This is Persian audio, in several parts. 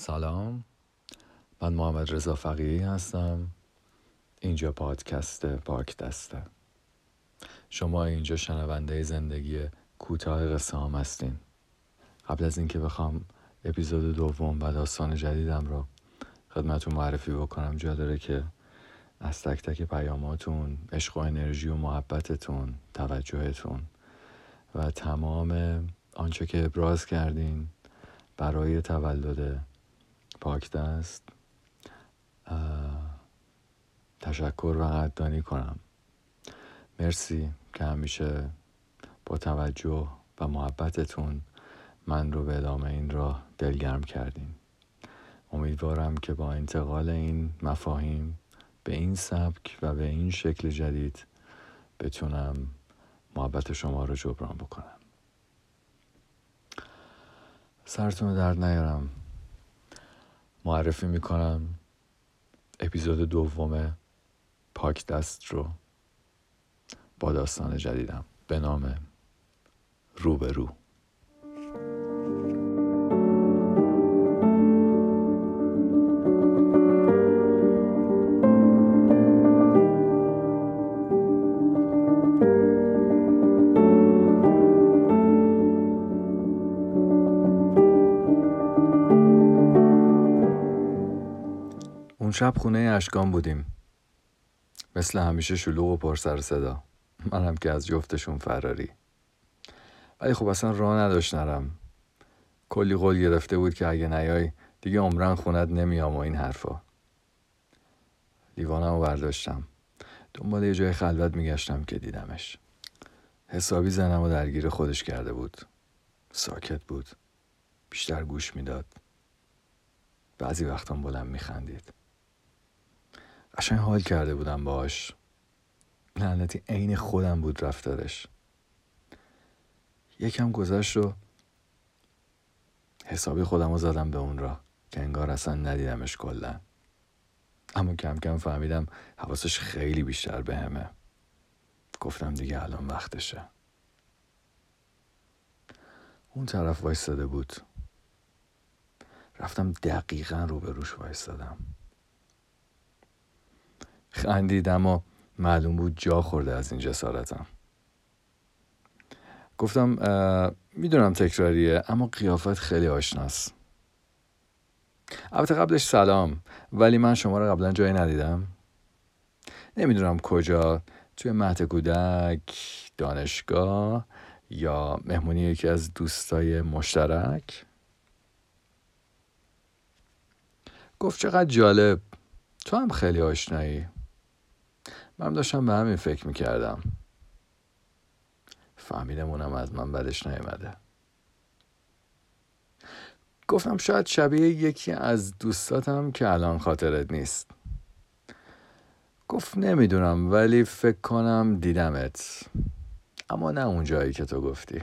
سلام. من محمد رضا فقیهی هستم. اینجا پادکست پاک دسته. شما اینجا شنونده زندگی کوتاه قصه هستین. قبل از اینکه بخوام اپیزود دوم و داستان جدیدم رو خدمتون معرفی بکنم جا داره که از تک تک پیاماتون عشق و انرژی و محبتتون توجهتون و تمام آنچه که ابراز کردین برای تولد پاک دست تشکر و قدردانی کنم. مرسی که همیشه با توجه و محبتتون من رو به ادامه این راه دلگرم کردین. امیدوارم که با انتقال این مفاهیم به این سبک و به این شکل جدید بتونم محبت شما رو جبران بکنم. سرتون درد نیارم. معرفی می‌کنم. اپیزود دوم پاک دست رو با داستان جدیدم به نام رو اون شب خونه اشکان بودیم. مثل همیشه شلوغ و پر سر صدا. منم که از جفتشون فراری. ولی خب اصلا راه نداشت نرم. کلی قول گرفته بود که اگه نیای دیگه عمرن خونت نمیام و این حرفا. لیوانم رو برداشتم. دنبال یه جای خلوت میگشتم که دیدمش. حسابی زنم و درگیر خودش کرده بود. ساکت بود. بیشتر گوش می‌داد. بعضی وقتام بلند میخندید. قشنگ حال کرده بودم باش لعنتی عین خودم بود رفتارش. یکم گذشت رو حسابی خودم رو زدم به اون را که انگار اصلا ندیدمش کلا. اما کم کم فهمیدم حواسش خیلی بیشتر به همه. گفتم دیگه الان وقتشه. اون طرف وایستاده بود. رفتم دقیقا رو به روش وایستادم. خندیدم و معلوم بود جا خورده از این جسارتم گفتم می‌دونم تکراریه اما قیافت خیلی آشناست. البته قبلش سلام ولی من شما رو قبلا جایی ندیدم. نمی‌دونم کجا توی مهد کودک دانشگاه یا مهمونی یکی از دوستای مشترک. گفت چقدر جالب تو هم خیلی آشنایی. من داشتم به همین فکر می‌کردم. فهمیدم اونم از من بدش نیومده. گفتم شاید شبیه یکی از دوستاتم که الان خاطرت نیست. گفت نمی‌دونم ولی فکر کنم دیدمت. اما نه اون جایی که تو گفتی.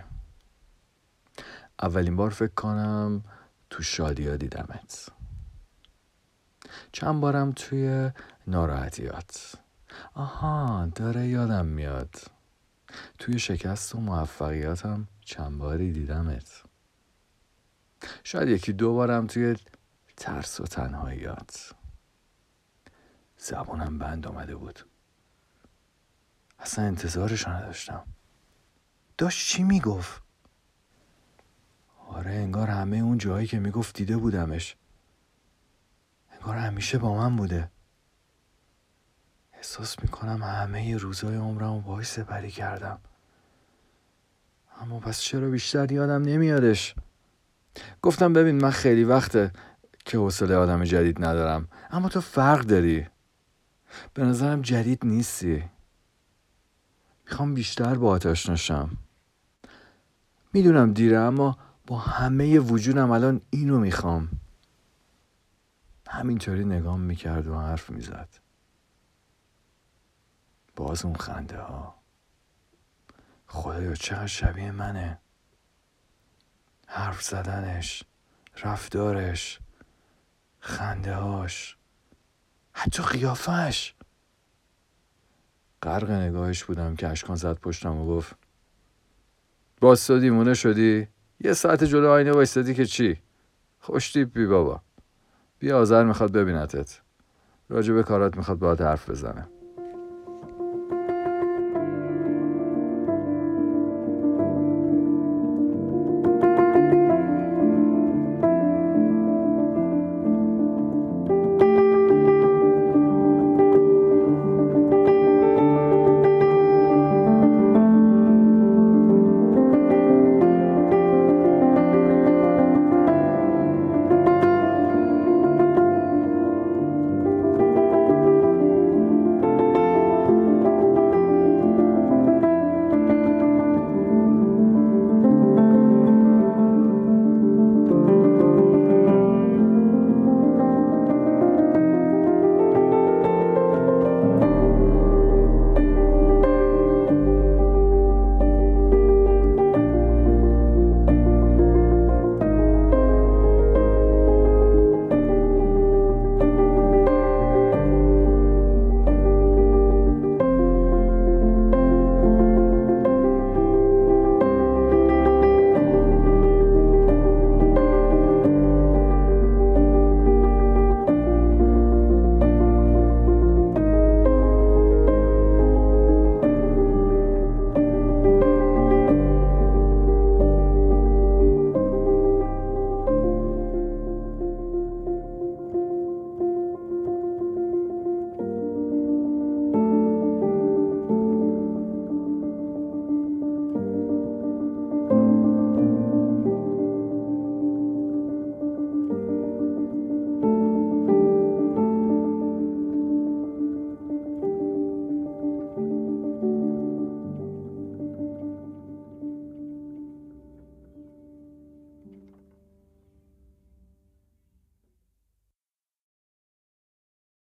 اولین بار فکر کنم تو شادیا دیدمت. چند بارم توی ناراحتیات. آها داره یادم میاد. توی شکست و موفقیتم چند باری دیدمت. شاید یکی دو بارم توی ترس و تنهاییات زبونم بند آمده بود. اصلا انتظارش نداشتم. داشت چی می‌گفت؟ آره انگار همه اون جایی که می‌گفت دیده بودمش. انگار همیشه با من بوده. احساس می‌کنم همه روزای عمرم باهاش سپری کردم. اما پس چرا بیشتر یادم نمیادش؟ گفتم ببین من خیلی وقته که حوصله آدم جدید ندارم. اما تو فرق داری. به نظرم جدید نیستی. می‌خوام بیشتر با آشنا می‌دونم دیره اما با همه وجودم الان اینو می‌خوام. همینطوری نگام می‌کرد و حرف می‌زد. باز اون خنده ها. خدایا چقدر شبیه منه. حرف زدنش رفتارش خنده هاش حتی قیافش غرق نگاهش بودم که اشکان زد پشتم و گفت باستادی مونه شدی؟ یه ساعت جلو آینه وایستادی که چی؟ خوش بی بابا. بیا آذر می‌خواد ببینتت. راجع به کارات می‌خواد باید حرف بزنه.